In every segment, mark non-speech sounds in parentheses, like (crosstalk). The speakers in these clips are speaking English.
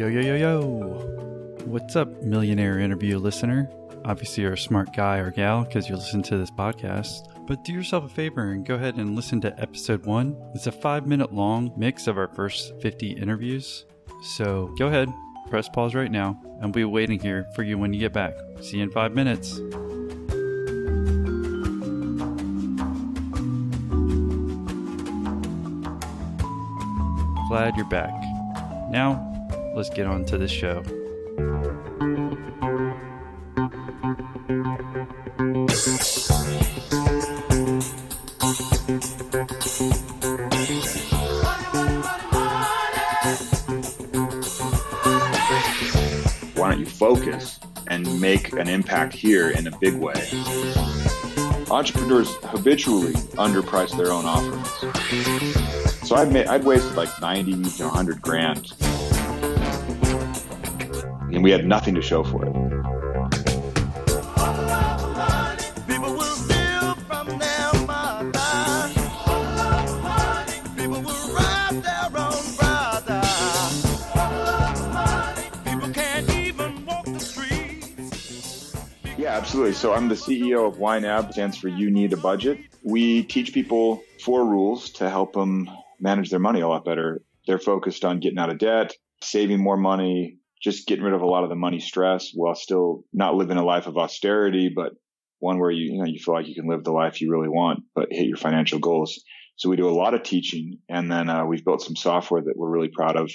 Yo, yo, yo, yo. What's up, millionaire interview listener? Obviously, you're a smart guy or gal because you listen to this podcast. But do yourself a favor and go ahead and listen to episode one. It's a five minute long mix of our first 50 interviews. So go ahead, press pause right now, and we'll be waiting here for you when you get back. See you in five minutes. Glad you're back. Now, let's get on to the show. why don't you focus and make an impact here in a big way? Entrepreneurs habitually underprice their own offerings. So I'd, made, I'd wasted like 90 to 100 grand. And we had nothing to show for it. People will steal from their mother. People will rob their own brother. People can't even walk the streets. Yeah, absolutely. So I'm the CEO of YNAB, stands for You Need a Budget. We teach people four rules to help them manage their money a lot better. They're focused on getting out of debt, saving more money, just getting rid of a lot of the money stress while still not living a life of austerity, but one where you, you know, you feel like you can live the life you really want, but hit your financial goals. So we do a lot of teaching and then uh, we've built some software that we're really proud of.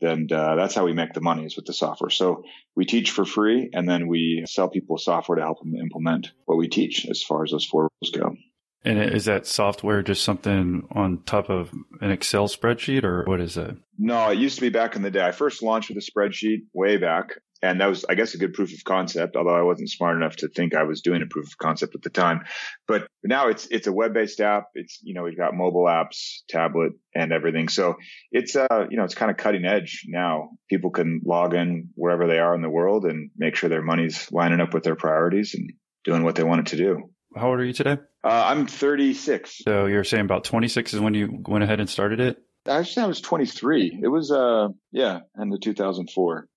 And uh, that's how we make the money is with the software. So we teach for free and then we sell people software to help them implement what we teach as far as those four rules go. And is that software just something on top of an Excel spreadsheet or what is it? No, it used to be back in the day. I first launched with a spreadsheet way back. And that was, I guess, a good proof of concept, although I wasn't smart enough to think I was doing a proof of concept at the time. But now it's, it's a web-based app. It's, you know, we've got mobile apps, tablet and everything. So it's, uh, you know, it's kind of cutting edge now. People can log in wherever they are in the world and make sure their money's lining up with their priorities and doing what they want it to do. How old are you today? Uh, I'm 36. So you're saying about 26 is when you went ahead and started it? Actually, I was 23. It was, uh, yeah, in the 2004.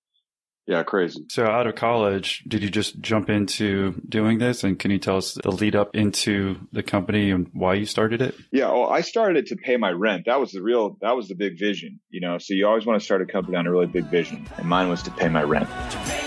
Yeah, crazy. So out of college, did you just jump into doing this? And can you tell us the lead up into the company and why you started it? Yeah, well, I started it to pay my rent. That was the real, that was the big vision, you know. So you always want to start a company on a really big vision, and mine was to pay my rent. Pay my rent.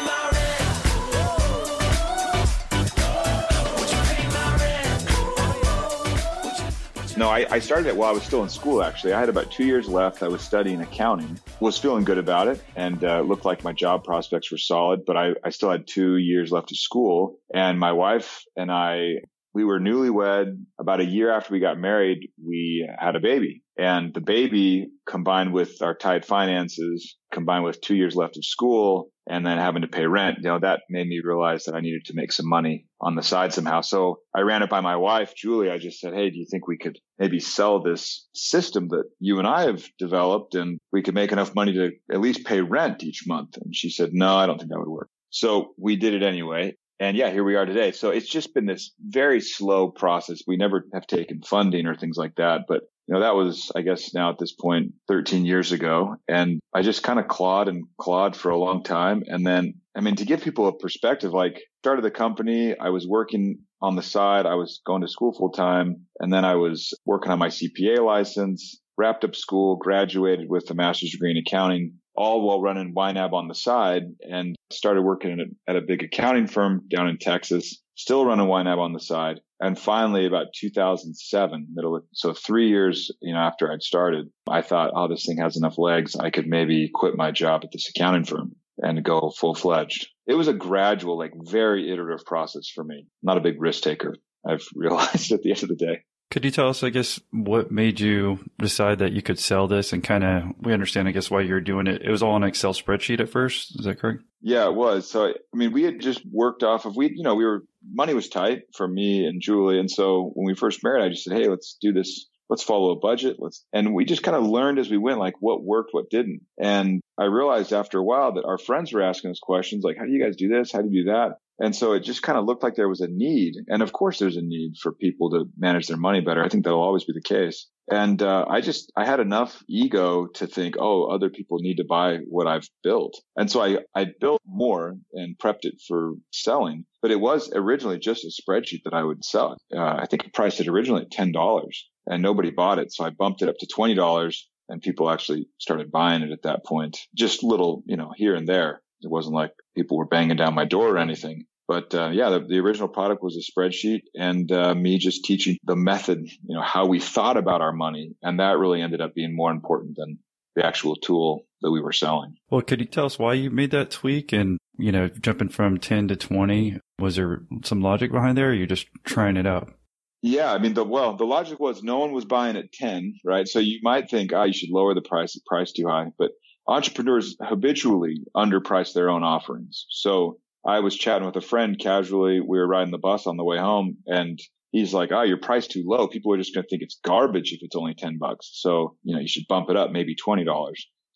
No, I, I started it while I was still in school. Actually, I had about two years left. I was studying accounting, was feeling good about it, and uh, looked like my job prospects were solid. But I, I still had two years left of school, and my wife and I we were newlywed. About a year after we got married, we had a baby. And the baby combined with our tight finances, combined with two years left of school and then having to pay rent, you know, that made me realize that I needed to make some money on the side somehow. So I ran it by my wife, Julie. I just said, Hey, do you think we could maybe sell this system that you and I have developed and we could make enough money to at least pay rent each month? And she said, no, I don't think that would work. So we did it anyway. And yeah, here we are today. So it's just been this very slow process. We never have taken funding or things like that. But, you know, that was, I guess now at this point, 13 years ago. And I just kind of clawed and clawed for a long time. And then, I mean, to give people a perspective, like started the company, I was working on the side. I was going to school full time. And then I was working on my CPA license, wrapped up school, graduated with a master's degree in accounting, all while running YNAB on the side and started working at a, big accounting firm down in Texas, still running YNAB on the side. And finally, about 2007, middle so three years, you know, after I'd started, I thought, oh, this thing has enough legs. I could maybe quit my job at this accounting firm and go full fledged. It was a gradual, like very iterative process for me. Not a big risk taker. I've (laughs) realized at the end of the day. Could you tell us, I guess, what made you decide that you could sell this and kind of, we understand, I guess, why you're doing it. It was all on an Excel spreadsheet at first. Is that correct? Yeah, it was. So, I mean, we had just worked off of, we, you know, we were, money was tight for me and Julie. And so when we first married, I just said, Hey, let's do this. Let's follow a budget. Let's, and we just kind of learned as we went, like what worked, what didn't. And I realized after a while that our friends were asking us questions like, how do you guys do this? How do you do that? And so it just kind of looked like there was a need. And of course, there's a need for people to manage their money better. I think that'll always be the case. And uh, I just I had enough ego to think, oh, other people need to buy what I've built. And so I I built more and prepped it for selling. But it was originally just a spreadsheet that I would sell. Uh, I think I priced it originally at ten dollars, and nobody bought it. So I bumped it up to twenty dollars, and people actually started buying it at that point. Just little, you know, here and there. It wasn't like people were banging down my door or anything. But uh, yeah, the, the, original product was a spreadsheet and uh, me just teaching the method, you know, how we thought about our money. And that really ended up being more important than the actual tool that we were selling. Well, could you tell us why you made that tweak and, you know, jumping from 10 to 20? Was there some logic behind there or you're just trying it out? Yeah, I mean the well, the logic was no one was buying at 10, right? So you might think, ah, oh, you should lower the price, the price too high. But entrepreneurs habitually underprice their own offerings. So I was chatting with a friend casually. We were riding the bus on the way home and he's like, Oh, your price too low. People are just going to think it's garbage if it's only 10 bucks. So, you know, you should bump it up, maybe $20.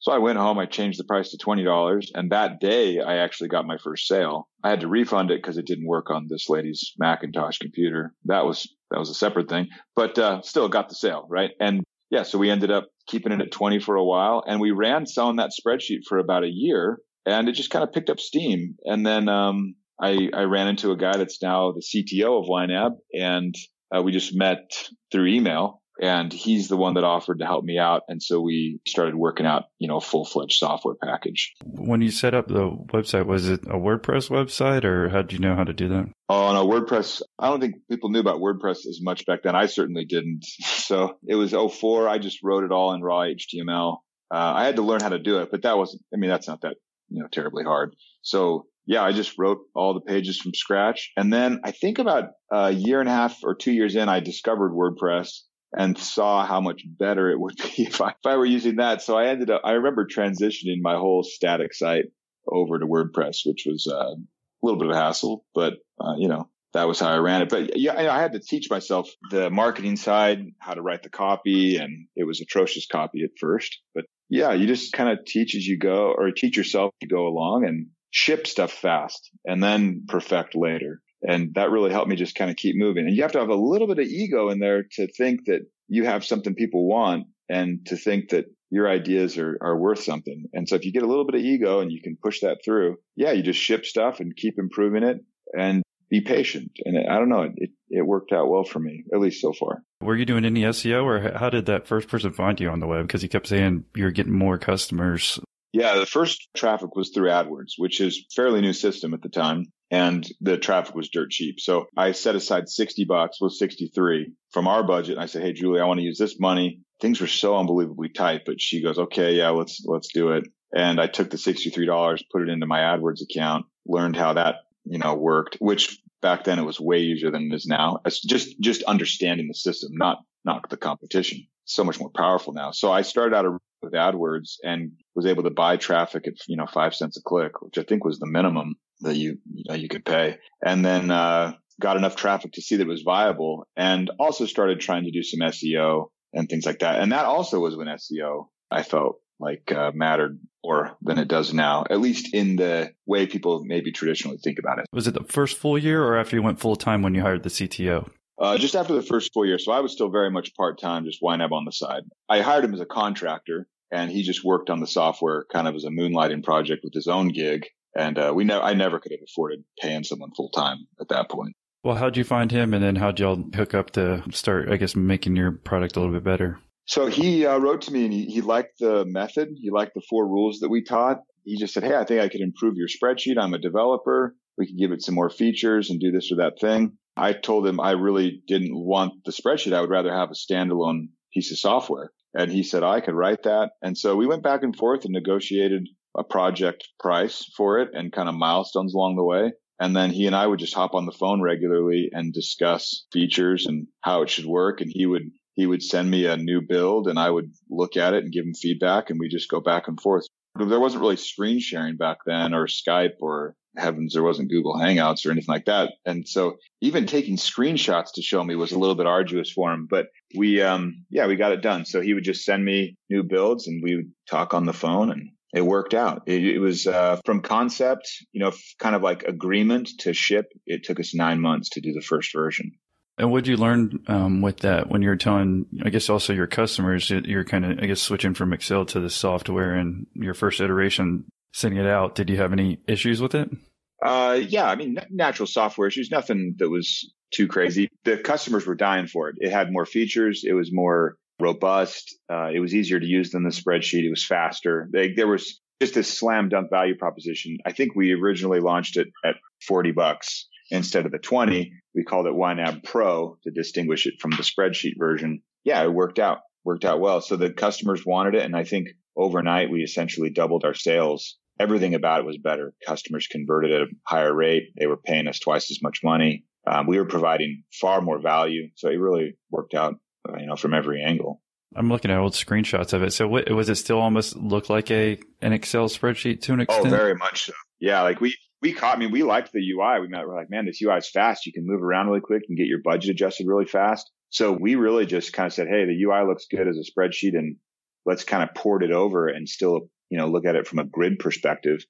So I went home, I changed the price to $20. And that day I actually got my first sale. I had to refund it because it didn't work on this lady's Macintosh computer. That was, that was a separate thing, but, uh, still got the sale. Right. And yeah, so we ended up keeping it at 20 for a while and we ran selling that spreadsheet for about a year and it just kind of picked up steam. And then, um, I, I ran into a guy that's now the CTO of YNAB and uh, we just met through email and he's the one that offered to help me out. And so we started working out, you know, a full fledged software package. When you set up the website, was it a WordPress website or how did you know how to do that? Oh, no, WordPress. I don't think people knew about WordPress as much back then. I certainly didn't. (laughs) So it was 04. I just wrote it all in raw HTML. Uh, I had to learn how to do it, but that wasn't, I mean, that's not that, you know, terribly hard. So yeah, I just wrote all the pages from scratch. And then I think about a year and a half or two years in, I discovered WordPress and saw how much better it would (laughs) be if I, if I were using that. So I ended up, I remember transitioning my whole static site over to WordPress, which was uh, a little bit of a hassle, but uh, you know, that was how I ran it. But yeah, I had to teach myself the marketing side, how to write the copy, and it was atrocious copy at first. But yeah, you just kind of teach as you go or teach yourself to go along and ship stuff fast and then perfect later. And that really helped me just kind of keep moving. And you have to have a little bit of ego in there to think that you have something people want and to think that your ideas are, are worth something. And so if you get a little bit of ego and you can push that through, yeah, you just ship stuff and keep improving it and be patient. And it, I don't know, it, it worked out well for me, at least so far. Were you doing any SEO or how did that first person find you on the web? Because you kept saying you're getting more customers yeah, the first traffic was through AdWords, which is fairly new system at the time. And the traffic was dirt cheap. So I set aside 60 bucks, was 63 from our budget. And I said, Hey, Julie, I want to use this money. Things were so unbelievably tight, but she goes, okay, yeah, let's, let's do it. And I took the $63, put it into my AdWords account, learned how that, you know, worked, which back then it was way easier than it is now. It's just, just understanding the system, not, not the competition. So much more powerful now. So I started out with AdWords and was able to buy traffic at, you know, five cents a click, which I think was the minimum that you, you, know, you could pay. And then, uh, got enough traffic to see that it was viable and also started trying to do some SEO and things like that. And that also was when SEO I felt like uh, mattered more than it does now, at least in the way people maybe traditionally think about it. Was it the first full year or after you went full time when you hired the CTO? Uh, just after the first full year. So I was still very much part time, just YNAB on the side. I hired him as a contractor and he just worked on the software kind of as a moonlighting project with his own gig. And uh, we know I never could have afforded paying someone full time at that point. Well, how'd you find him, and then how'd y'all hook up to start? I guess making your product a little bit better. So he uh, wrote to me, and he, he liked the method. He liked the four rules that we taught. He just said, "Hey, I think I could improve your spreadsheet. I'm a developer. We could give it some more features and do this or that thing." I told him I really didn't want the spreadsheet. I would rather have a standalone piece of software. And he said I could write that. And so we went back and forth and negotiated a project price for it and kind of milestones along the way. And then he and I would just hop on the phone regularly and discuss features and how it should work. And he would, he would send me a new build and I would look at it and give him feedback and we just go back and forth. There wasn't really screen sharing back then or Skype or heavens, there wasn't Google Hangouts or anything like that. And so even taking screenshots to show me was a little bit arduous for him, but we, um, yeah, we got it done. So he would just send me new builds and we would talk on the phone and it worked out. It, it was uh, from concept, you know, kind of like agreement to ship. It took us nine months to do the first version. And what did you learn um, with that when you were telling, I guess, also your customers, you're kind of, I guess, switching from Excel to the software and your first iteration, sending it out. Did you have any issues with it? Uh, yeah, I mean, natural software issues, nothing that was too crazy. The customers were dying for it. It had more features. It was more robust. Uh, it was easier to use than the spreadsheet. It was faster. They, there was just a slam dunk value proposition. I think we originally launched it at 40 bucks instead of the 20. We called it YNAB Pro to distinguish it from the spreadsheet version. Yeah, it worked out, worked out well. So the customers wanted it. And I think overnight we essentially doubled our sales. Everything about it was better. Customers converted at a higher rate. They were paying us twice as much money. Um, we were providing far more value. So it really worked out, Uh, you know, from every angle. I'm looking at old screenshots of it. So what, was it still almost look like a an Excel spreadsheet to an oh, extent? Oh, very much so. Yeah, like we we caught. I mean, we liked the UI. We met. We're like, man, this UI is fast. You can move around really quick and get your budget adjusted really fast. So we really just kind of said, hey, the UI looks good as a spreadsheet, and let's kind of port it over and still, you know, look at it from a grid perspective.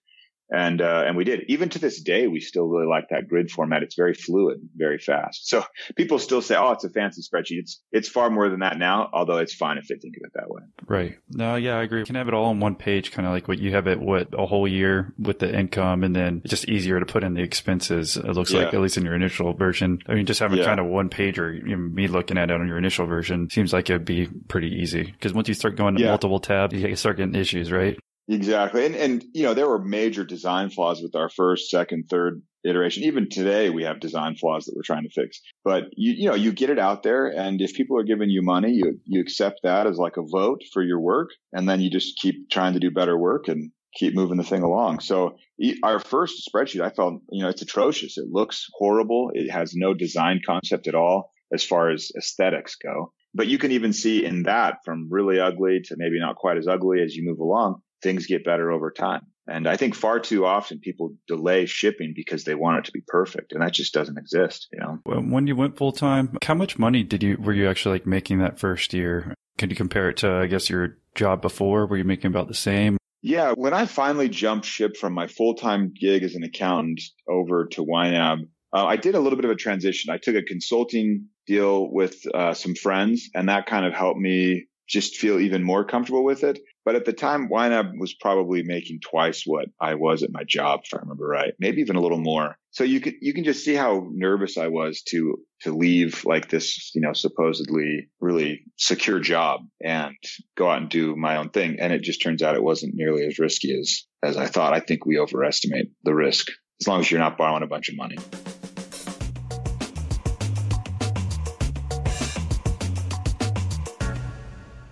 And, uh, and we did. Even to this day, we still really like that grid format. It's very fluid, very fast. So (laughs) people still say, oh, it's a fancy spreadsheet. It's, it's far more than that now, although it's fine if they think of it that way. Right. No, yeah, I agree. You can have it all on one page, kind of like what you have it, what, a whole year with the income and then it's just easier to put in the expenses. It looks Yeah. like, at least in your initial version. I mean, just having Yeah. kind of one page or you know, me looking at it on your initial version seems like it'd be pretty easy. Because once you start going to Yeah. multiple tabs, you start getting issues, right? Exactly. And, and, you know, there were major design flaws with our first, second, third iteration. Even today, we have design flaws that we're trying to fix. But you, you know, you get it out there. And if people are giving you money, you, you accept that as like a vote for your work. And then you just keep trying to do better work and keep moving the thing along. So our first spreadsheet, I felt, you know, it's atrocious. It looks horrible. It has no design concept at all as far as aesthetics go. But you can even see in that from really ugly to maybe not quite as ugly as you move along, things get better over time. And I think far too often people delay shipping because they want it to be perfect. And that just doesn't exist, you know? When you went full time, how much money did you, were you actually like making that first year? Could you compare it to, I guess, your job before? Were you making about the same? Yeah. When I finally jumped ship from my full time gig as an accountant over to YNAB, uh, I did a little bit of a transition. I took a consulting deal with uh, some friends and that kind of helped me just feel even more comfortable with it. But at the time, YNAB was probably making twice what I was at my job, if I remember right, maybe even a little more. So you could, you can just see how nervous I was to, to leave like this, you know, supposedly really secure job and go out and do my own thing. And it just turns out it wasn't nearly as risky as, as I thought. I think we overestimate the risk as long as you're not borrowing a bunch of money.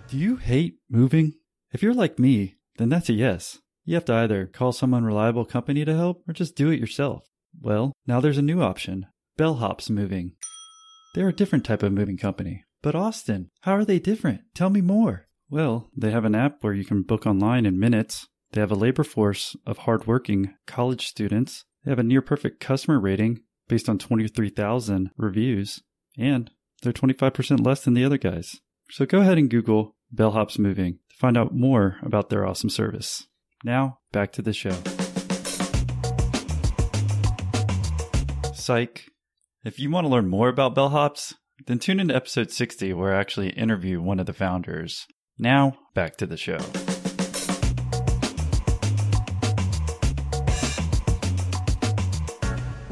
Do you hate moving? If you're like me, then that's a yes. You have to either call some unreliable company to help or just do it yourself. Well, now there's a new option Bellhops Moving. They're a different type of moving company. But Austin, how are they different? Tell me more. Well, they have an app where you can book online in minutes. They have a labor force of hardworking college students. They have a near perfect customer rating based on 23,000 reviews. And they're 25% less than the other guys. So go ahead and Google Bellhops Moving find out more about their awesome service. Now, back to the show. Psych. If you want to learn more about Bellhops, then tune into episode 60 where I actually interview one of the founders. Now, back to the show.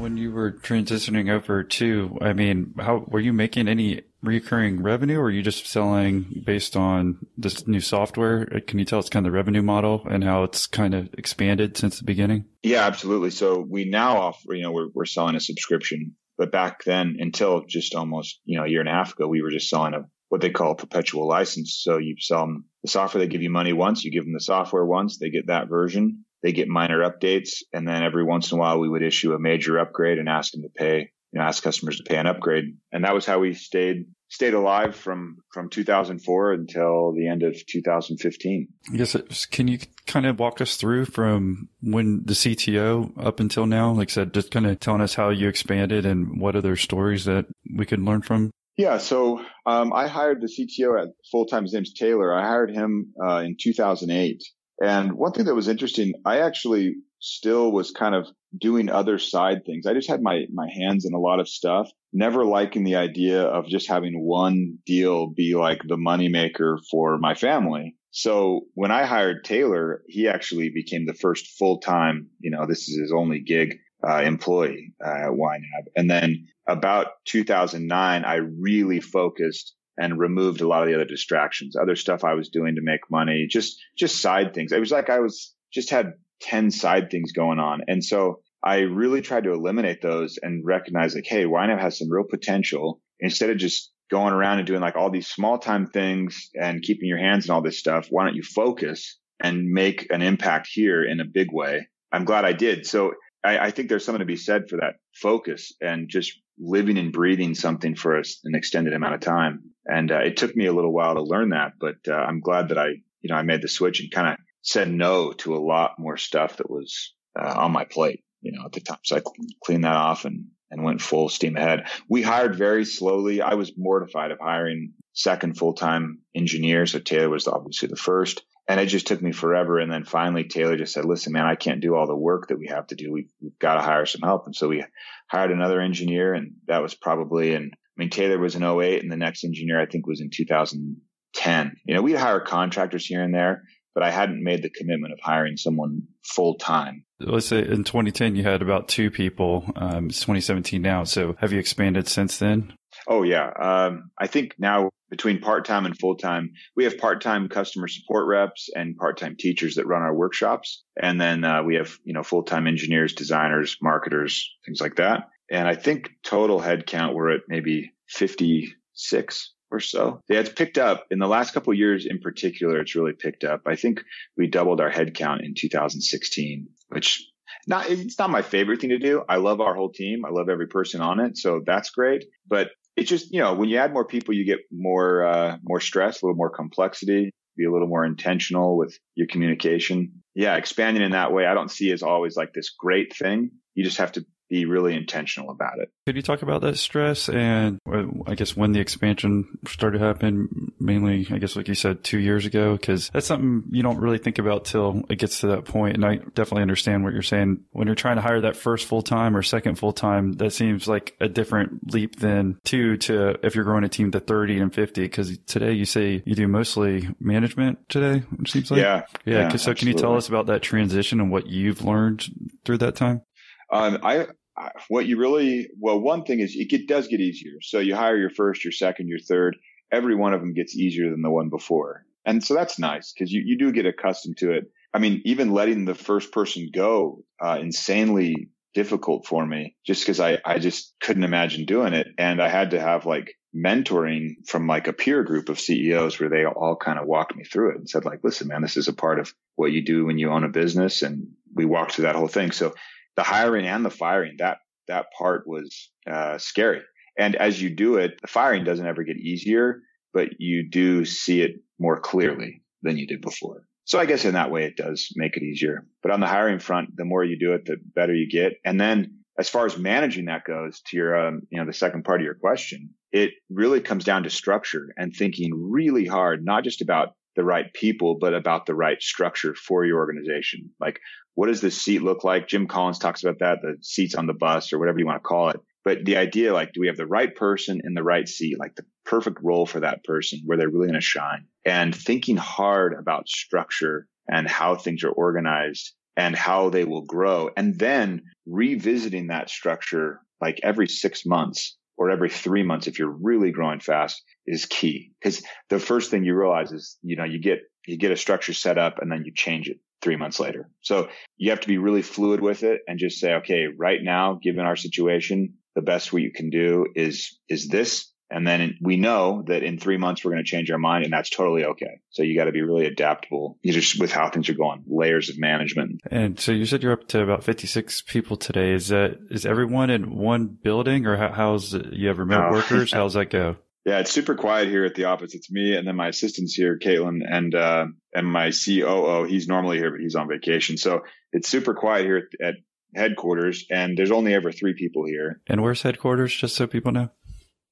When you were transitioning over to, I mean, how were you making any recurring revenue or are you just selling based on this new software? Can you tell us kind of the revenue model and how it's kind of expanded since the beginning? Yeah, absolutely. So we now offer, you know, we're, we're selling a subscription, but back then until just almost, you know, a year and a half ago, we were just selling a, what they call a perpetual license. So you sell them the software, they give you money once, you give them the software once, they get that version, they get minor updates. And then every once in a while we would issue a major upgrade and ask them to pay, you know, ask customers to pay an upgrade. And that was how we stayed, stayed alive from, from 2004 until the end of 2015. I guess it's, can you kind of walk us through from when the CTO up until now? Like I said, just kind of telling us how you expanded and what other stories that we could learn from. Yeah, so um, I hired the CTO at full time. His name's Taylor. I hired him uh, in 2008, And one thing that was interesting, I actually still was kind of doing other side things. I just had my, my hands in a lot of stuff, never liking the idea of just having one deal be like the moneymaker for my family. So when I hired Taylor, he actually became the first full time, you know, this is his only gig, uh, employee uh, at YNAB. And then about 2009, I really focused and removed a lot of the other distractions, other stuff I was doing to make money, just, just side things. It was like I was just had 10 side things going on. And so I really tried to eliminate those and recognize like, Hey, YNAB has some real potential instead of just going around and doing like all these small time things and keeping your hands in all this stuff. Why don't you focus and make an impact here in a big way? I'm glad I did. So I, I think there's something to be said for that focus and just living and breathing something for us an extended amount of time. And uh, it took me a little while to learn that, but uh, I'm glad that I, you know, I made the switch and kind of said no to a lot more stuff that was uh, on my plate, you know, at the time. So I cleaned that off and, and went full steam ahead. We hired very slowly. I was mortified of hiring second full-time engineer. So Taylor was obviously the first and it just took me forever. And then finally Taylor just said, listen, man, I can't do all the work that we have to do. We've, we've got to hire some help. And so we hired another engineer and that was probably in, I mean, Taylor was in 08 and the next engineer I think was in 2010. You know, we'd hire contractors here and there, but I hadn't made the commitment of hiring someone full time. Let's say in 2010 you had about two people. Um, it's 2017 now. So have you expanded since then? Oh yeah. Um, I think now between part-time and full-time, we have part-time customer support reps and part-time teachers that run our workshops. And then, uh, we have, you know, full-time engineers, designers, marketers, things like that. And I think total headcount, we're at maybe 56 or so. Yeah, it's picked up in the last couple years in particular. It's really picked up. I think we doubled our headcount in 2016, which not, it's not my favorite thing to do. I love our whole team. I love every person on it. So that's great. But it's just, you know, when you add more people, you get more, uh, more stress, a little more complexity, be a little more intentional with your communication. Yeah. Expanding in that way, I don't see as always like this great thing. You just have to be really intentional about it. Could you talk about that stress and uh, I guess when the expansion started happening, mainly, I guess, like you said, two years ago? Because that's something you don't really think about till it gets to that point. And I definitely understand what you're saying. When you're trying to hire that first full time or second full time, that seems like a different leap than two to if you're growing a team to 30 and 50. Because today you say you do mostly management today, it seems like. Yeah. Yeah. yeah so can you tell us about that transition and what you've learned through that time? Um, I, I, what you really, well, one thing is it get, does get easier. So you hire your first, your second, your third. Every one of them gets easier than the one before. And so that's nice because you, you do get accustomed to it. I mean, even letting the first person go, uh, insanely difficult for me just because I, I just couldn't imagine doing it. And I had to have like mentoring from like a peer group of CEOs where they all kind of walked me through it and said like, listen, man, this is a part of what you do when you own a business. And we walked through that whole thing. So the hiring and the firing, that, that part was, uh, scary. And as you do it, the firing doesn't ever get easier, but you do see it more clearly than you did before. So I guess in that way, it does make it easier. But on the hiring front, the more you do it, the better you get. And then as far as managing that goes to your, um, you know, the second part of your question, it really comes down to structure and thinking really hard, not just about the right people, but about the right structure for your organization. Like, what does this seat look like? Jim Collins talks about that, the seats on the bus or whatever you want to call it. But the idea, like, do we have the right person in the right seat, like the perfect role for that person where they're really going to shine and thinking hard about structure and how things are organized and how they will grow and then revisiting that structure like every six months or every three months if you're really growing fast is key. Because the first thing you realize is, you know, you get, you get a structure set up and then you change it three months later. So you have to be really fluid with it and just say, okay, right now, given our situation, the best you can do is, is this. And then we know that in three months, we're going to change our mind and that's totally okay. So you got to be really adaptable you just with how things are going, layers of management. And so you said you're up to about 56 people today. Is that, is everyone in one building or how, how's you have remote workers? (laughs) How's that go? Yeah, it's super quiet here at the office. It's me and then my assistant's here, Caitlin, and uh, and my COO. He's normally here, but he's on vacation. So it's super quiet here at, at headquarters, and there's only ever three people here. And where's headquarters, just so people know?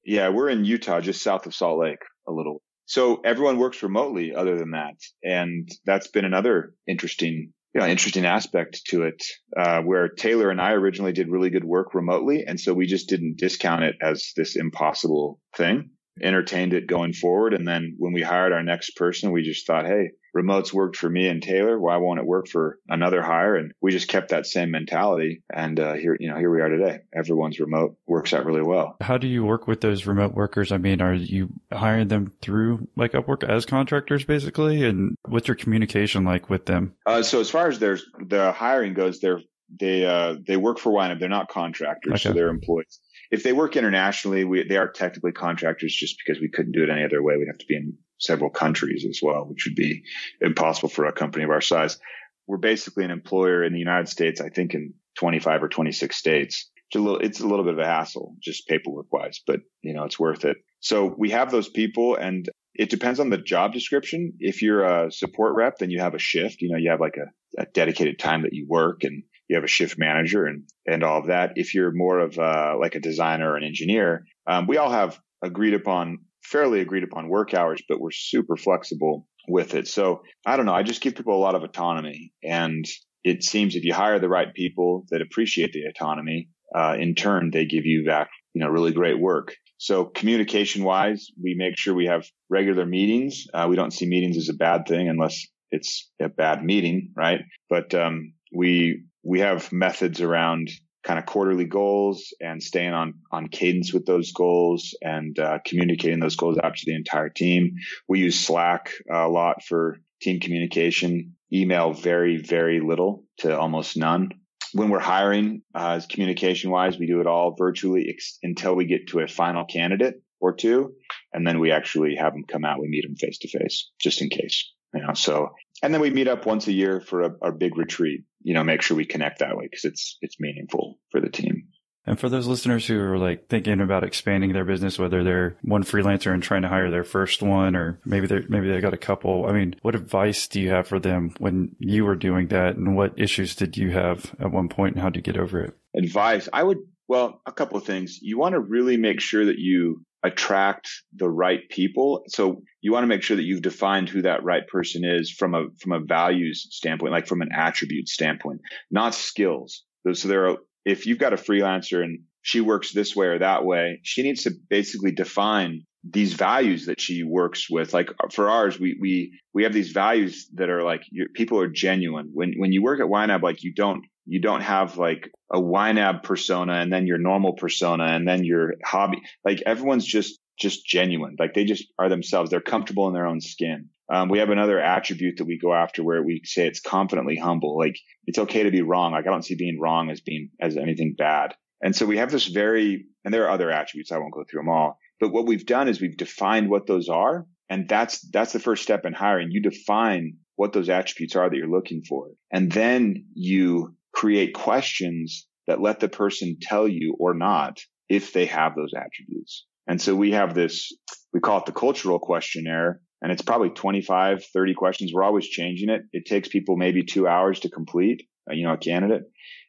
Yeah, we're in Utah, just south of Salt Lake, a little. so everyone works remotely other than that. And that's been another interesting, you know, interesting aspect to it, uh, where Taylor and I originally did really good work remotely. And so we just didn't discount it as this impossible thing entertained it going forward. And then when we hired our next person, we just thought, hey, remotes worked for me and Taylor. Why won't it work for another hire? And we just kept that same mentality. And uh, here, you know, here we are today. Everyone's remote works out really well. How do you work with those remote workers? I mean, are you hiring them through like Upwork as contractors, basically? And what's your communication like with them? Uh, so as far as there's the hiring goes, they're they uh, they work for YNAB. They're not contractors, okay. so they're employees if they work internationally, we, they are technically contractors just because we couldn't do it any other way. We'd have to be in several countries as well, which would be impossible for a company of our size. We're basically an employer in the United States, I think in 25 or 26 states. It's a little, it's a little bit of a hassle, just paperwork wise, but you know, it's worth it. So we have those people and it depends on the job description. If you're a support rep, then you have a shift, you know, you have like a, a dedicated time that you work and you have a shift manager and, and all of that. If you're more of a, like a designer or an engineer, um, we all have agreed upon, fairly agreed upon work hours, but we're super flexible with it. So I don't know. I just give people a lot of autonomy and it seems if you hire the right people that appreciate the autonomy, uh, in turn, they give you back, you know, really great work. So communication wise, we make sure we have regular meetings. Uh, we don't see meetings as a bad thing unless it's a bad meeting, right? But, um, we we have methods around kind of quarterly goals and staying on on cadence with those goals and uh, communicating those goals out to the entire team. We use Slack a lot for team communication. Email very very little to almost none. When we're hiring, uh, communication wise, we do it all virtually ex- until we get to a final candidate or two, and then we actually have them come out. We meet them face to face, just in case. You know, so and then we meet up once a year for a, a big retreat. You know, make sure we connect that way because it's it's meaningful for the team. And for those listeners who are like thinking about expanding their business, whether they're one freelancer and trying to hire their first one, or maybe they maybe they got a couple. I mean, what advice do you have for them when you were doing that, and what issues did you have at one point, and how did you get over it? Advice, I would well, a couple of things. You want to really make sure that you attract the right people. So you want to make sure that you've defined who that right person is from a from a values standpoint, like from an attribute standpoint, not skills. So there are if you've got a freelancer and she works this way or that way, she needs to basically define these values that she works with. Like for ours, we we we have these values that are like people are genuine. When when you work at YNAB, like you don't you don't have like a YNAB persona and then your normal persona and then your hobby. Like everyone's just, just genuine. Like they just are themselves. They're comfortable in their own skin. Um, we have another attribute that we go after where we say it's confidently humble. Like it's okay to be wrong. Like I don't see being wrong as being, as anything bad. And so we have this very, and there are other attributes. I won't go through them all, but what we've done is we've defined what those are. And that's, that's the first step in hiring. You define what those attributes are that you're looking for. And then you create questions that let the person tell you or not if they have those attributes. And so we have this, we call it the cultural questionnaire and it's probably 25, 30 questions. We're always changing it. It takes people maybe two hours to complete, uh, you know, a candidate.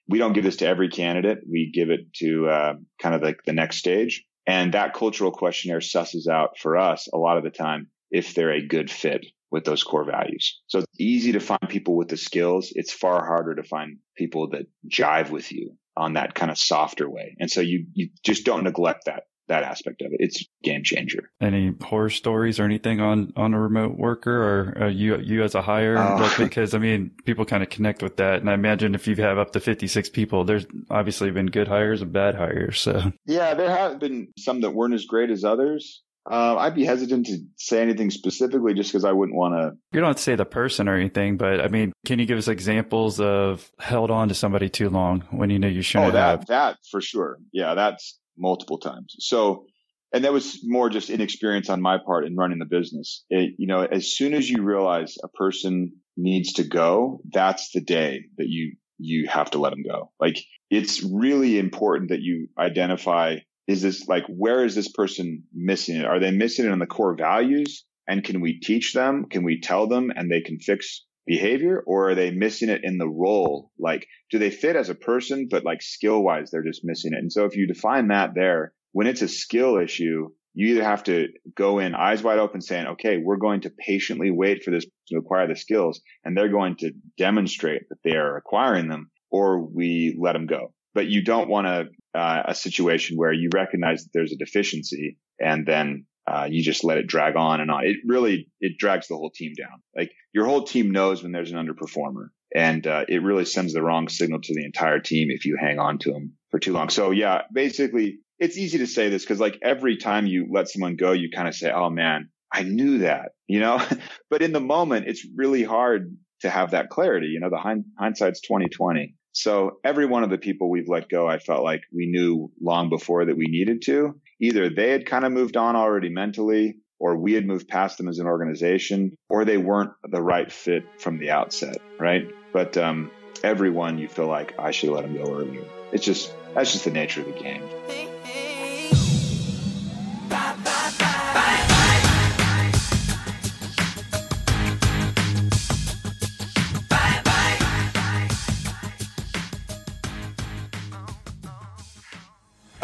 We don't give this to every candidate. We give it to uh, kind of like the next stage. And that cultural questionnaire susses out for us a lot of the time if they're a good fit with those core values. So it's easy to find people with the skills. It's far harder to find people that jive with you on that kind of softer way. And so you, you just don't neglect that that aspect of it. It's game changer. Any horror stories or anything on on a remote worker or uh, you you as a hire? Uh, (laughs) because I mean, people kind of connect with that, and I imagine if you have up to fifty six people, there's obviously been good hires and bad hires. So yeah, there have been some that weren't as great as others. Uh, I'd be hesitant to say anything specifically just because I wouldn't want to. You don't have to say the person or anything, but I mean, can you give us examples of held on to somebody too long when you know you shouldn't oh, that, have? That for sure. Yeah, that's multiple times. So, and that was more just inexperience on my part in running the business. It, you know, as soon as you realize a person needs to go, that's the day that you, you have to let them go. Like it's really important that you identify is this like where is this person missing it? Are they missing it on the core values? And can we teach them? Can we tell them and they can fix behavior or are they missing it in the role? Like, do they fit as a person, but like skill wise, they're just missing it. And so if you define that there, when it's a skill issue, you either have to go in eyes wide open saying, okay, we're going to patiently wait for this to acquire the skills and they're going to demonstrate that they are acquiring them or we let them go. But you don't want a, uh, a situation where you recognize that there's a deficiency and then uh, you just let it drag on and on. It really, it drags the whole team down. Like your whole team knows when there's an underperformer and uh, it really sends the wrong signal to the entire team if you hang on to them for too long. So yeah, basically it's easy to say this because like every time you let someone go, you kind of say, Oh man, I knew that, (laughs) you know, but in the moment, it's really hard to have that clarity. You know, the hind- hindsight's 2020. So every one of the people we've let go, I felt like we knew long before that we needed to. Either they had kind of moved on already mentally, or we had moved past them as an organization, or they weren't the right fit from the outset, right? But um, everyone you feel like I should let them go earlier. It's just that's just the nature of the game.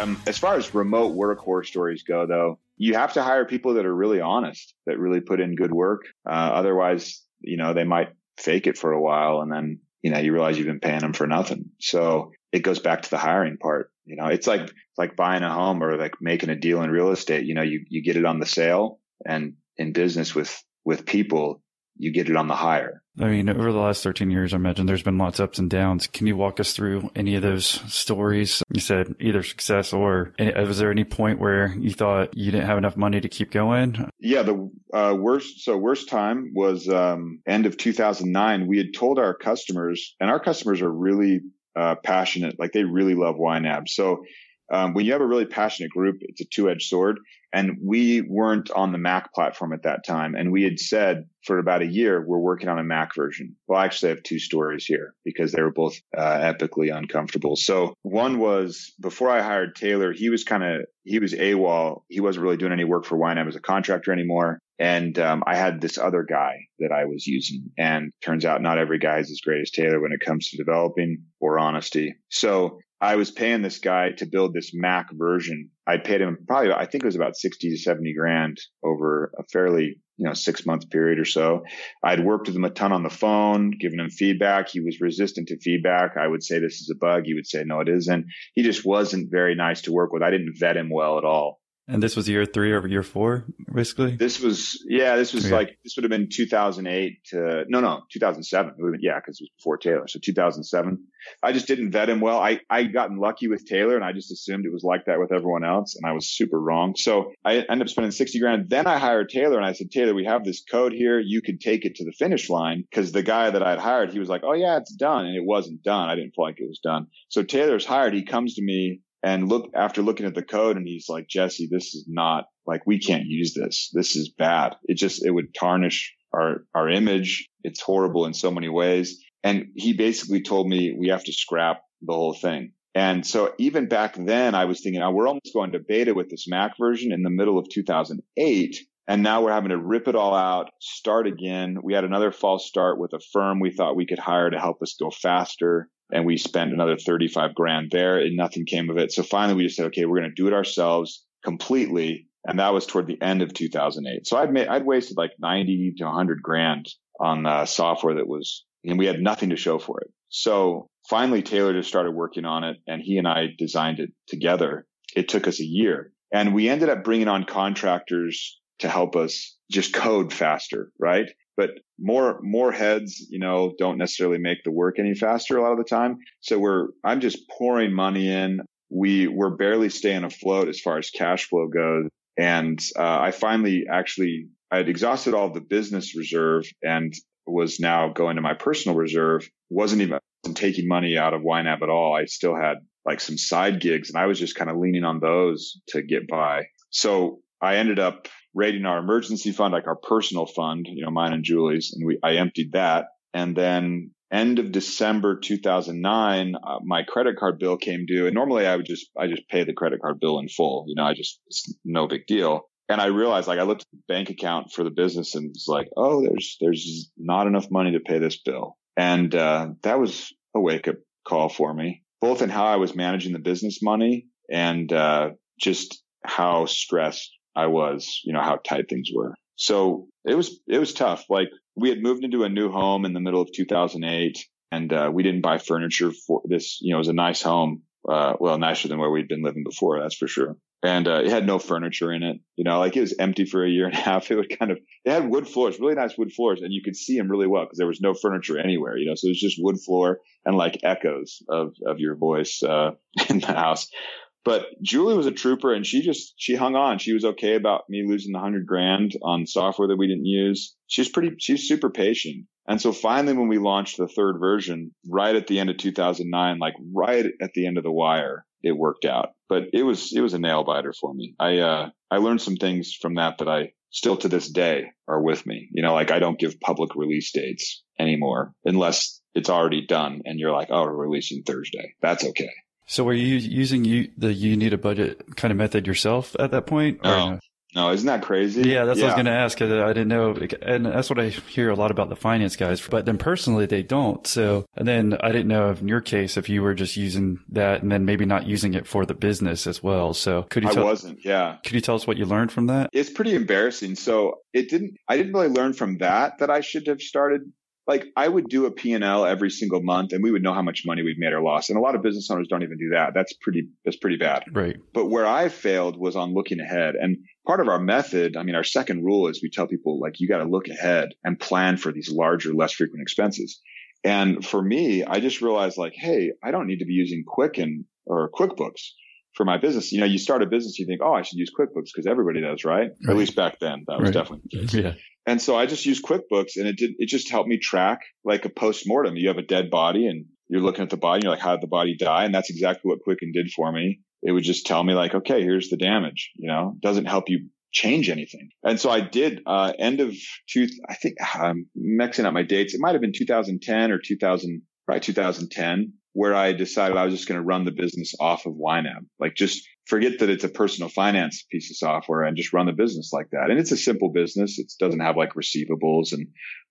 Um, as far as remote work horror stories go, though, you have to hire people that are really honest, that really put in good work. Uh, otherwise, you know, they might fake it for a while and then, you know, you realize you've been paying them for nothing. So it goes back to the hiring part. You know, it's like, like buying a home or like making a deal in real estate. You know, you, you get it on the sale and in business with, with people, you get it on the hire. I mean, over the last 13 years, I imagine there's been lots of ups and downs. Can you walk us through any of those stories? You said either success or was there any point where you thought you didn't have enough money to keep going? Yeah, the uh, worst, so worst time was um, end of 2009. We had told our customers, and our customers are really uh, passionate, like they really love YNAB. So um, when you have a really passionate group, it's a two-edged sword. And we weren't on the Mac platform at that time. And we had said for about a year, we're working on a Mac version. Well, I actually have two stories here because they were both uh, epically uncomfortable. So one was before I hired Taylor, he was kind of, he was AWOL. He wasn't really doing any work for YNAB as a contractor anymore. And um, I had this other guy that I was using. And turns out not every guy is as great as Taylor when it comes to developing or honesty. So I was paying this guy to build this Mac version. I paid him probably, I think it was about 60 to 70 grand over a fairly, you know, six month period or so. I'd worked with him a ton on the phone, given him feedback. He was resistant to feedback. I would say this is a bug. He would say, no, it isn't. He just wasn't very nice to work with. I didn't vet him well at all. And this was year three or year four, basically? This was, yeah, this was like, this would have been 2008 to, no, no, 2007. Been, yeah, because it was before Taylor. So 2007. I just didn't vet him well. I, I gotten lucky with Taylor and I just assumed it was like that with everyone else. And I was super wrong. So I ended up spending 60 grand. Then I hired Taylor and I said, Taylor, we have this code here. You could take it to the finish line. Cause the guy that I'd hired, he was like, Oh yeah, it's done. And it wasn't done. I didn't feel like it was done. So Taylor's hired. He comes to me and look after looking at the code and he's like, Jesse, this is not like, we can't use this. This is bad. It just, it would tarnish our, our image. It's horrible in so many ways. And he basically told me we have to scrap the whole thing. And so even back then I was thinking, oh, we're almost going to beta with this Mac version in the middle of 2008. And now we're having to rip it all out, start again. We had another false start with a firm we thought we could hire to help us go faster and we spent another 35 grand there and nothing came of it. So finally we just said, okay, we're going to do it ourselves completely. And that was toward the end of 2008. So I'd made, I'd wasted like 90 to 100 grand on uh, software that was, and we had nothing to show for it. So finally Taylor just started working on it and he and I designed it together. It took us a year and we ended up bringing on contractors to help us just code faster, right? but more more heads you know don't necessarily make the work any faster a lot of the time. So we're i'm just pouring money in. We we're barely staying afloat as far as cash flow goes. And uh, i finally actually i had exhausted all the business reserve and was now going to my personal reserve. Wasn't even taking money out of YNAB at all. I still had like some side gigs and i was just kind of leaning on those to get by. So i ended up raiding our emergency fund, like our personal fund, you know, mine and Julie's, and we, I emptied that. And then end of December 2009, uh, my credit card bill came due. And normally I would just, I just pay the credit card bill in full. You know, I just, it's no big deal. And I realized like I looked at the bank account for the business and it's like, oh, there's, there's not enough money to pay this bill. And, uh, that was a wake up call for me, both in how I was managing the business money and, uh, just how stressed I was, you know, how tight things were. So it was, it was tough. Like we had moved into a new home in the middle of 2008 and, uh, we didn't buy furniture for this, you know, it was a nice home. Uh, well, nicer than where we'd been living before. That's for sure. And, uh, it had no furniture in it. You know, like it was empty for a year and a (laughs) half. It would kind of, it had wood floors, really nice wood floors, and you could see them really well because there was no furniture anywhere, you know, so it was just wood floor and like echoes of, of your voice, uh, (laughs) in the house. But Julie was a trooper and she just, she hung on. She was okay about me losing the hundred grand on software that we didn't use. She's pretty, she's super patient. And so finally, when we launched the third version, right at the end of 2009, like right at the end of the wire, it worked out. But it was, it was a nail biter for me. I, uh, I learned some things from that that I still to this day are with me. You know, like I don't give public release dates anymore unless it's already done and you're like, oh, we're releasing Thursday. That's okay. So were you using you, the you need a budget kind of method yourself at that point? or No. No, isn't that crazy? Yeah, that's what I was going to ask. I didn't know, and that's what I hear a lot about the finance guys. But then personally, they don't. So, and then I didn't know if in your case if you were just using that and then maybe not using it for the business as well. So, could you I tell? wasn't. Yeah. Could you tell us what you learned from that? It's pretty embarrassing. So it didn't, I didn't really learn from that that I should have started. Like I would do a P&L every single month and we would know how much money we've made or lost. And a lot of business owners don't even do that. That's pretty, that's pretty bad. Right. But where I failed was on looking ahead. And part of our method, I mean, our second rule is we tell people like, you got to look ahead and plan for these larger, less frequent expenses. And for me, I just realized like, Hey, I don't need to be using Quicken or QuickBooks for my business. You know, you start a business, you think, Oh, I should use QuickBooks because everybody does, right? Or Right. at least back then, that was Right. definitely the case. Yeah. And so I just used QuickBooks and it did, it just helped me track like a post-mortem. You have a dead body and you're looking at the body, and you're like, how did the body die? And that's exactly what Quicken did for me. It would just tell me like, okay, here's the damage, you know, doesn't help you change anything. And so I did, uh, end of two, I think I'm mixing up my dates. It might have been 2010 or 2000, probably 2010 where I decided I was just going to run the business off of YNAB. Like just forget that it's a personal finance piece of software and just run the business like that. And it's a simple business. It doesn't have like receivables and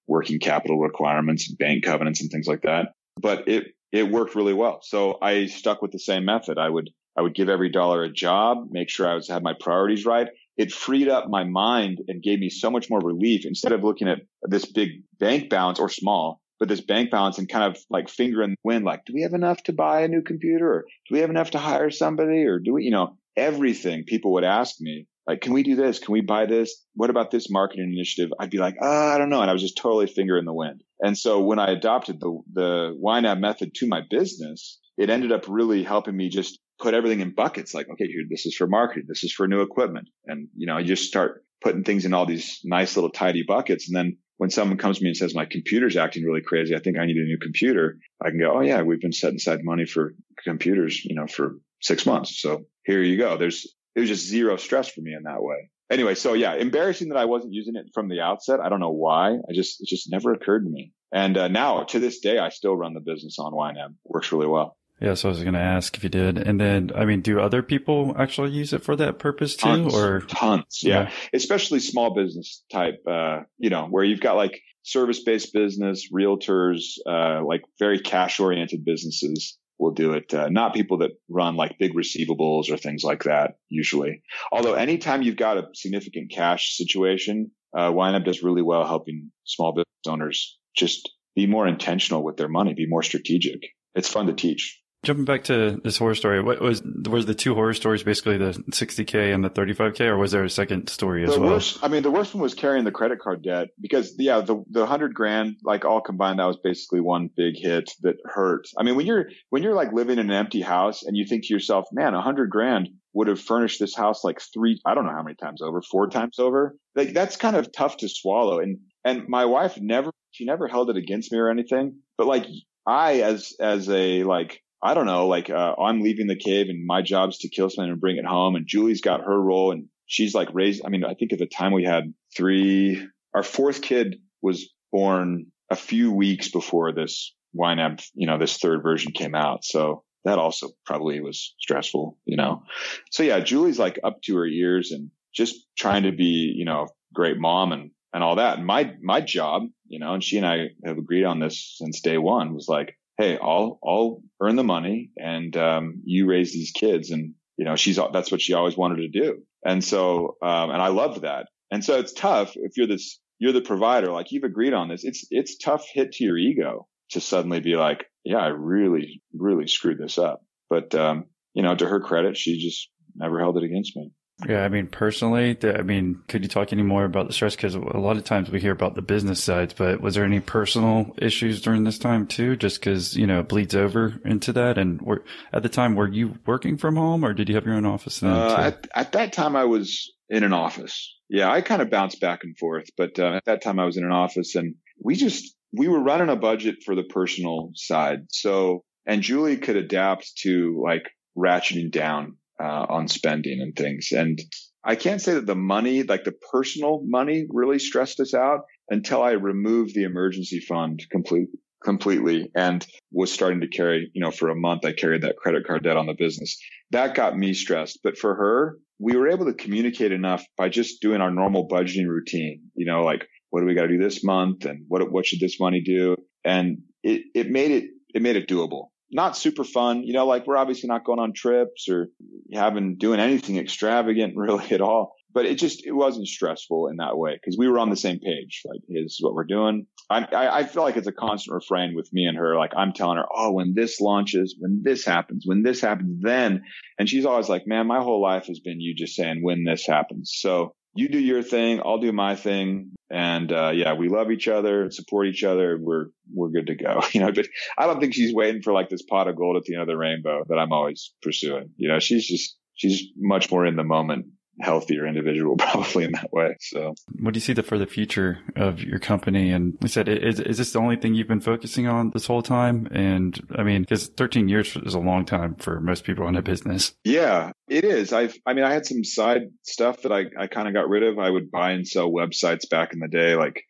working capital requirements and bank covenants and things like that. But it, it worked really well. So I stuck with the same method. I would, I would give every dollar a job, make sure I was had my priorities right. It freed up my mind and gave me so much more relief instead of looking at this big bank balance or small, but this bank balance and kind of like finger in the wind, like, do we have enough to buy a new computer or do we have enough to hire somebody or do we, you know, everything people would ask me, like, can we do this? Can we buy this? What about this marketing initiative? I'd be like, uh, I don't know. And I was just totally finger in the wind. And so when I adopted the, the YNAB method to my business, it ended up really helping me just put everything in buckets. Like, okay, here, this is for marketing. This is for new equipment. And, you know, you just start putting things in all these nice little tidy buckets. And then when someone comes to me and says, my computer's acting really crazy. I think I need a new computer. I can go, Oh yeah, we've been setting aside money for computers, you know, for six months. So here you go. There's, it was just zero stress for me in that way. Anyway, so yeah, embarrassing that I wasn't using it from the outset. I don't know why. I just, it just never occurred to me. And uh, now to this day, I still run the business on YNAB. Works really well. Yeah. So I was going to ask if you did. And then, I mean, do other people actually use it for that purpose too? Tons, Or, tons. Yeah. Especially small business type, uh, you know, where you've got like service based business, realtors, uh, like very cash oriented businesses will do it. Uh, not people that run like big receivables or things like that usually. Although anytime you've got a significant cash situation, uh, YNAB does really well helping small business owners just be more intentional with their money, be more strategic. It's fun to teach. Jumping back to this horror story, what was was the two horror stories basically the 60k and the 35k, or was there a second story as the well? worst, I mean, the worst one was carrying the credit card debt because, yeah, the the hundred grand, like all combined, that was basically one big hit that hurt. I mean, when you're when you're like living in an empty house and you think to yourself, man, a hundred grand would have furnished this house like three, I don't know how many times over, four times over. Like that's kind of tough to swallow. And and my wife never, she never held it against me or anything. But like I, as as a like I don't know, like, uh, I'm leaving the cave and my job is to kill something and bring it home. And Julie's got her role and she's like raised. I mean, I think at the time we had three, our fourth kid was born a few weeks before this YNAB, you know, this third version came out. So that also probably was stressful, you know? So yeah, Julie's like up to her ears and just trying to be, you know, a great mom and, and all that. And my, my job, you know, and she and I have agreed on this since day one was like, Hey, I'll, I'll earn the money and, um, you raise these kids. And You know, she's, that's what she always wanted to do. And so, um, and I loved that. And so it's tough if you're this, you're the provider, like you've agreed on this. It's, it's tough hit to your ego to suddenly be like, yeah, I really, really screwed this up. But, um, you know, to her credit, she just never held it against me. Yeah, I mean, personally, I mean, could you talk any more about the stress? Because a lot of times we hear about the business sides, but was there any personal issues during this time too? Just because you know it bleeds over into that. And were, at the time, were you working from home, or did you have your own office? Then uh, at, at that time, I was in an office. Yeah, I kind of bounced back and forth, but uh, at that time, I was in an office, and we just we were running a budget for the personal side. So, and Julie could adapt to like ratcheting down uh, on spending and things. And I can't say that the money, like the personal money really stressed us out until I removed the emergency fund completely completely and was starting to carry, you know, for a month, I carried that credit card debt on the business. That got me stressed. But for her, we were able to communicate enough by just doing our normal budgeting routine, you know, like what do we got to do this month and what, what should this money do? And it, it made it, it made it doable not super fun. You know, like we're obviously not going on trips or having doing anything extravagant (laughs) really at all. But it just it wasn't stressful in that way because we were on the same page. Like, is what we're doing. I, I I feel like it's a constant refrain with me and her. Like I'm telling her, oh, when this launches, when this happens, when this happens, then, and she's always like, man, my whole life has been you just saying when this happens. So you do your thing, I'll do my thing. And, uh, yeah, we love each other, support each other. We're, we're good to go. (laughs) You know, but I don't think she's waiting for like this pot of gold at the end of the rainbow that I'm always pursuing. You know, she's just, she's much more in the moment healthier individual (laughs) probably in that way. So what do you see the, for the future of your company? And I said, is, is this the only thing you've been focusing on this whole time? And I mean, because 13 years is a long time for most people in a business. Yeah, it is. I've, I mean, I had some side stuff that I, I kind of got rid of. I would buy and sell websites back in the day, like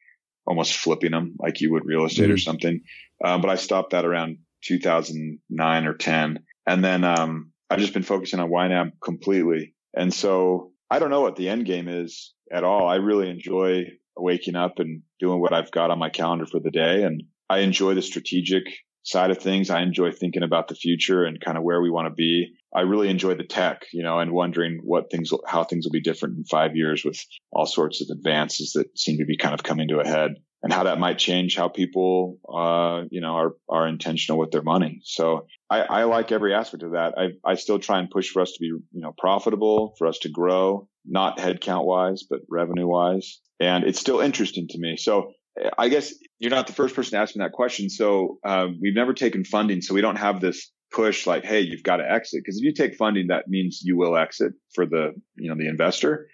almost flipping them like you would real estate mm-hmm. or something. Um, but I stopped that around 2009 or 10. And then, um, I've just been focusing on YNAB completely. And so I don't know what the end game is at all. I really enjoy waking up and doing what I've got on my calendar for the day. And I enjoy the strategic side of things. I enjoy thinking about the future and kind of where we want to be. I really enjoy the tech, you know, and wondering what things, how things will be different in five years with all sorts of advances that seem to be kind of coming to a head and how that might change how people, uh, you know, are, are intentional with their money. So I, I like every aspect of that. I, I still try and push for us to be, you know, profitable, for us to grow, not headcount wise, but revenue wise. And it's still interesting to me. So I guess you're not the first person to ask me that question. So, um, we've never taken funding. So we don't have this push like, Hey, you've got to exit. Cause if you take funding, that means you will exit for the, you know, the investor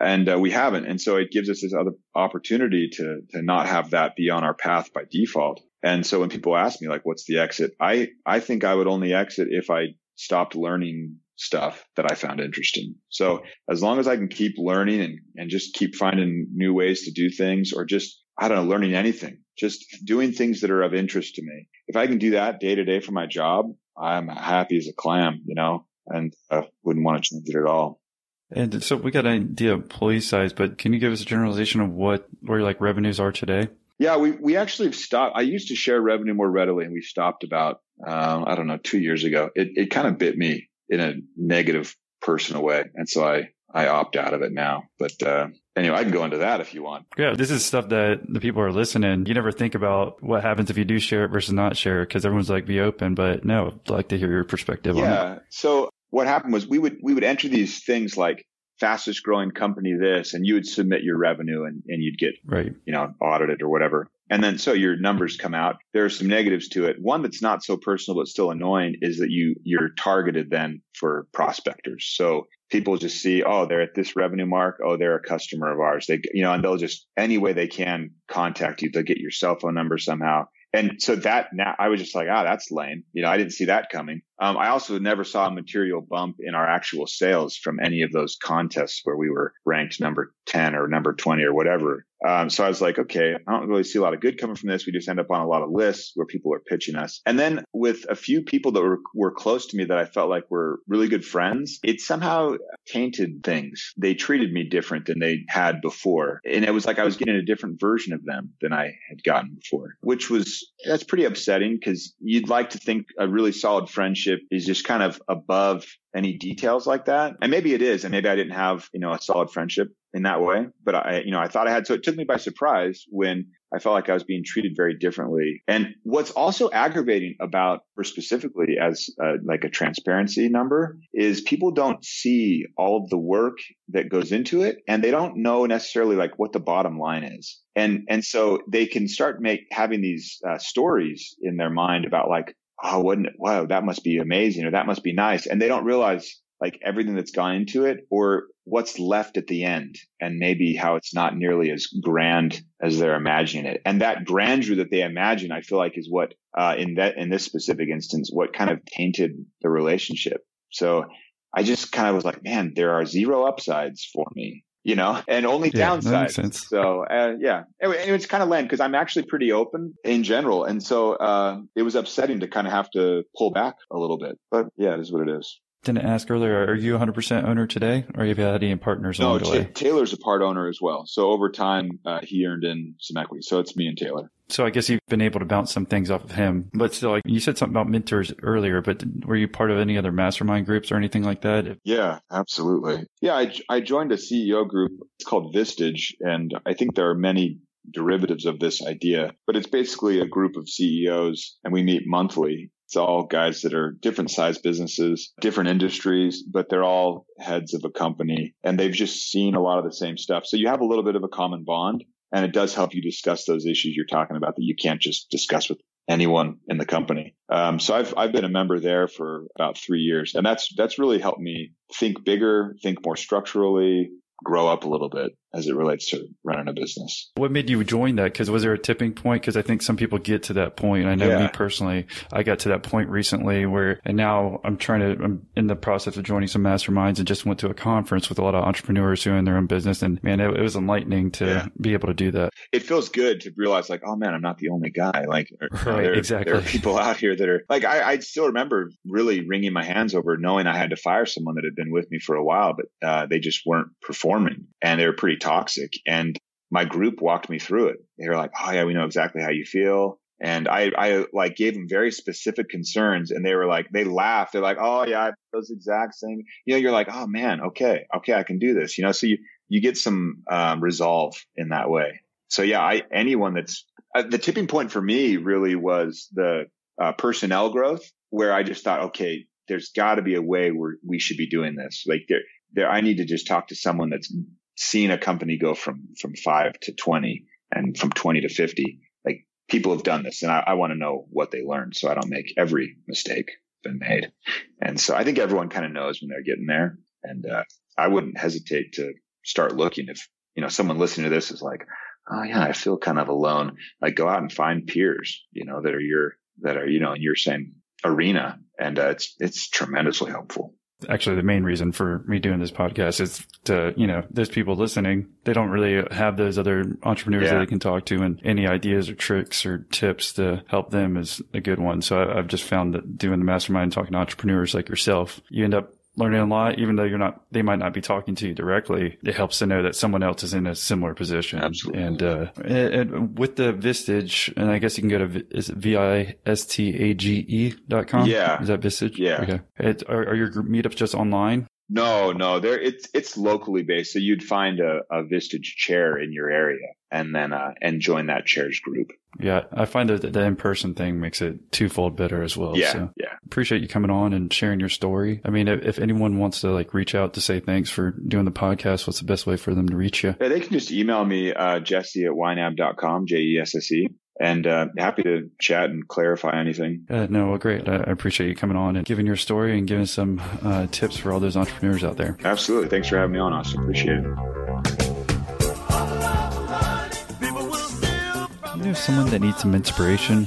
and uh, we haven't. And so it gives us this other opportunity to to not have that be on our path by default. And so when people ask me like, what's the exit? I I think I would only exit if I stopped learning stuff that I found interesting. So as long as I can keep learning and and just keep finding new ways to do things, or just I don't know, learning anything, just doing things that are of interest to me. If I can do that day to day for my job, I'm happy as a clam, you know, and uh, wouldn't want to change it at all. And so we got an idea of employee size, but can you give us a generalization of what where like revenues are today? Yeah, we we actually stopped. I used to share revenue more readily, and we stopped about um, I don't know two years ago. It it kind of bit me in a negative personal way, and so I I opt out of it now. But uh, anyway, I can go into that if you want. Yeah, this is stuff that the people are listening. You never think about what happens if you do share it versus not share it because everyone's like, be open. But no, I'd like to hear your perspective yeah, on it. Yeah. So what happened was we would we would enter these things like fastest growing company this and you would submit your revenue and, and you'd get right. you know audited or whatever. And then so your numbers come out. There are some negatives to it. One that's not so personal but still annoying is that you you're targeted then for prospectors. So people just see oh they're at this revenue mark. Oh they're a customer of ours. They you know and they'll just any way they can contact you. They'll get your cell phone number somehow. And so that now I was just like, ah, oh, that's lame. You know, I didn't see that coming. Um, I also never saw a material bump in our actual sales from any of those contests where we were ranked number 10 or number 20 or whatever. Um, so I was like, okay, I don't really see a lot of good coming from this. We just end up on a lot of lists where people are pitching us. And then with a few people that were, were close to me that I felt like were really good friends, it somehow tainted things. They treated me different than they had before. And it was like I was getting a different version of them than I had gotten before, which was, that's pretty upsetting because you'd like to think a really solid friendship friendship is just kind of above any details like that. And maybe it is. And maybe I didn't have, you know, a solid friendship in that way, but I, you know, I thought I had. So it took me by surprise when I felt like I was being treated very differently. And what's also aggravating about her specifically as uh, like a transparency number is people don't see all of the work that goes into it and they don't know necessarily like what the bottom line is. And, and so they can start make having these uh, stories in their mind about like, oh, wouldn't it, wow, that must be amazing or that must be nice. And they don't realize like everything that's gone into it or what's left at the end and maybe how it's not nearly as grand as they're imagining it. And that grandeur that they imagine, I feel like is what, uh, in that, in this specific instance, what kind of tainted the relationship. So I just kind of was like, man, there are zero upsides for me. You know, and only Yeah, downsides. So, uh, yeah. Anyway, anyway, it's kind of land because I'm actually pretty open in general. And so, uh, it was upsetting to kind of have to pull back a little bit, but yeah, it is what it is. Didn't ask earlier, are you 100% owner today or have you had any partners No, along the way? Taylor's a part owner as well. So over time, uh, he earned in some equity. So it's me and Taylor. So I guess you've been able to bounce some things off of him, but still, like you said something about mentors earlier, but were you part of any other mastermind groups or anything like that? Yeah, absolutely. Yeah, I, I joined a CEO group. It's called Vistage, and I think there are many derivatives of this idea, but it's basically a group of CEOs, and we meet monthly. It's all guys that are different size businesses, different industries, but they're all heads of a company, and they've just seen a lot of the same stuff. So you have a little bit of a common bond, and it does help you discuss those issues you're talking about that you can't just discuss with anyone in the company. Um, so I've I've been a member there for about three years, and that's that's really helped me think bigger, think more structurally, grow up a little bit as it relates to running a business. What made you join that? Because was there a tipping point? Because I think some people get to that point. I know Yeah. me personally, I got to that point recently where, and now I'm trying to, I'm in the process of joining some masterminds and just went to a conference with a lot of entrepreneurs who own their own business. And man, it, it was enlightening to Yeah. be able to do that. It feels good to realize like, oh man, I'm not the only guy. Like, Right, there, exactly. there are people out here that are like, I, I still remember really wringing my hands over knowing I had to fire someone that had been with me for a while, but uh, they just weren't performing and they were pretty toxic. And my group walked me through it. They were like, oh yeah, we know exactly how you feel. And I, I like gave them very specific concerns and they were like, they laughed. They're like, oh yeah, those exact same, you know, you're like, oh man, okay, okay, I can do this, you know, so you, you get some, um, resolve in that way. So yeah, I, anyone that's, uh, the tipping point for me really was the, uh, personnel growth where I just thought, okay, there's got to be a way where we should be doing this. Like there, there, I need to just talk to someone that's seen a company go from, from five to 20 and from 20 to 50. Like people have done this and I, I want to know what they learned so I don't make every mistake been made. And so I think everyone kind of knows when they're getting there. And, uh, I wouldn't hesitate to start looking if, you know, someone listening to this is like, Oh yeah, I feel kind of alone. Like go out and find peers, you know, that are your, that are, you know, in your same arena. And, uh, it's, it's tremendously helpful. Actually, the main reason for me doing this podcast is to, you know, there's people listening. They don't really have those other entrepreneurs that they can talk to and any ideas or tricks or tips to help them is a good one. So I, I've just found that doing the mastermind, talking to entrepreneurs like yourself, you end up learning a lot, even though you're not, they might not be talking to you directly. It helps to know that someone else is in a similar position. Absolutely. And, uh, and, and with the Vistage, and I guess you can go to, is it V-I-S-T-A-G-E E dot com? Yeah. Is that Vistage? Yeah. Okay. It, are, are your meetups just online? No, no, there it's it's locally based. So you'd find a, a Vistage chair in your area and then uh and join that chair's group. Yeah, I find that the in-person thing makes it twofold better as well. yeah, So yeah. appreciate you coming on and sharing your story. I mean, if, if anyone wants to like reach out to say thanks for doing the podcast, what's the best way for them to reach you? Yeah, they can just email me, uh, jesse at ynab.com, J-E-S-S-E, and, uh, happy to chat and clarify anything. Uh, no, well, great. I, I appreciate you coming on and giving your story and giving some uh, tips for all those entrepreneurs out there. Absolutely. Thanks for having me on, Austin. Appreciate it. You know someone that needs some inspiration?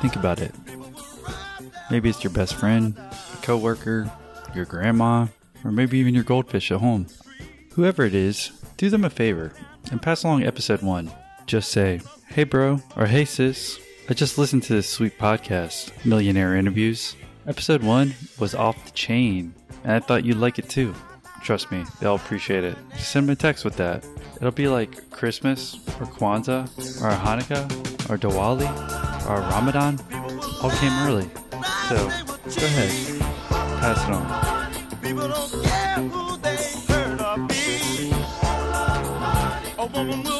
Think about it. Maybe it's your best friend, a coworker, your grandma, or maybe even your goldfish at home. Whoever it is, do them a favor and pass along episode one. Just say, hey bro, or hey sis, I just listened to this sweet podcast, Millionaire Interviews. Episode one was off the chain, and I thought you'd like it too. Trust me, they'll appreciate it. Just send me a text with that. It'll be like Christmas, or Kwanzaa, or Hanukkah, or Diwali, or Ramadan. All came early. So Go ahead. Pass it on. People don't care who they hurt or be. A woman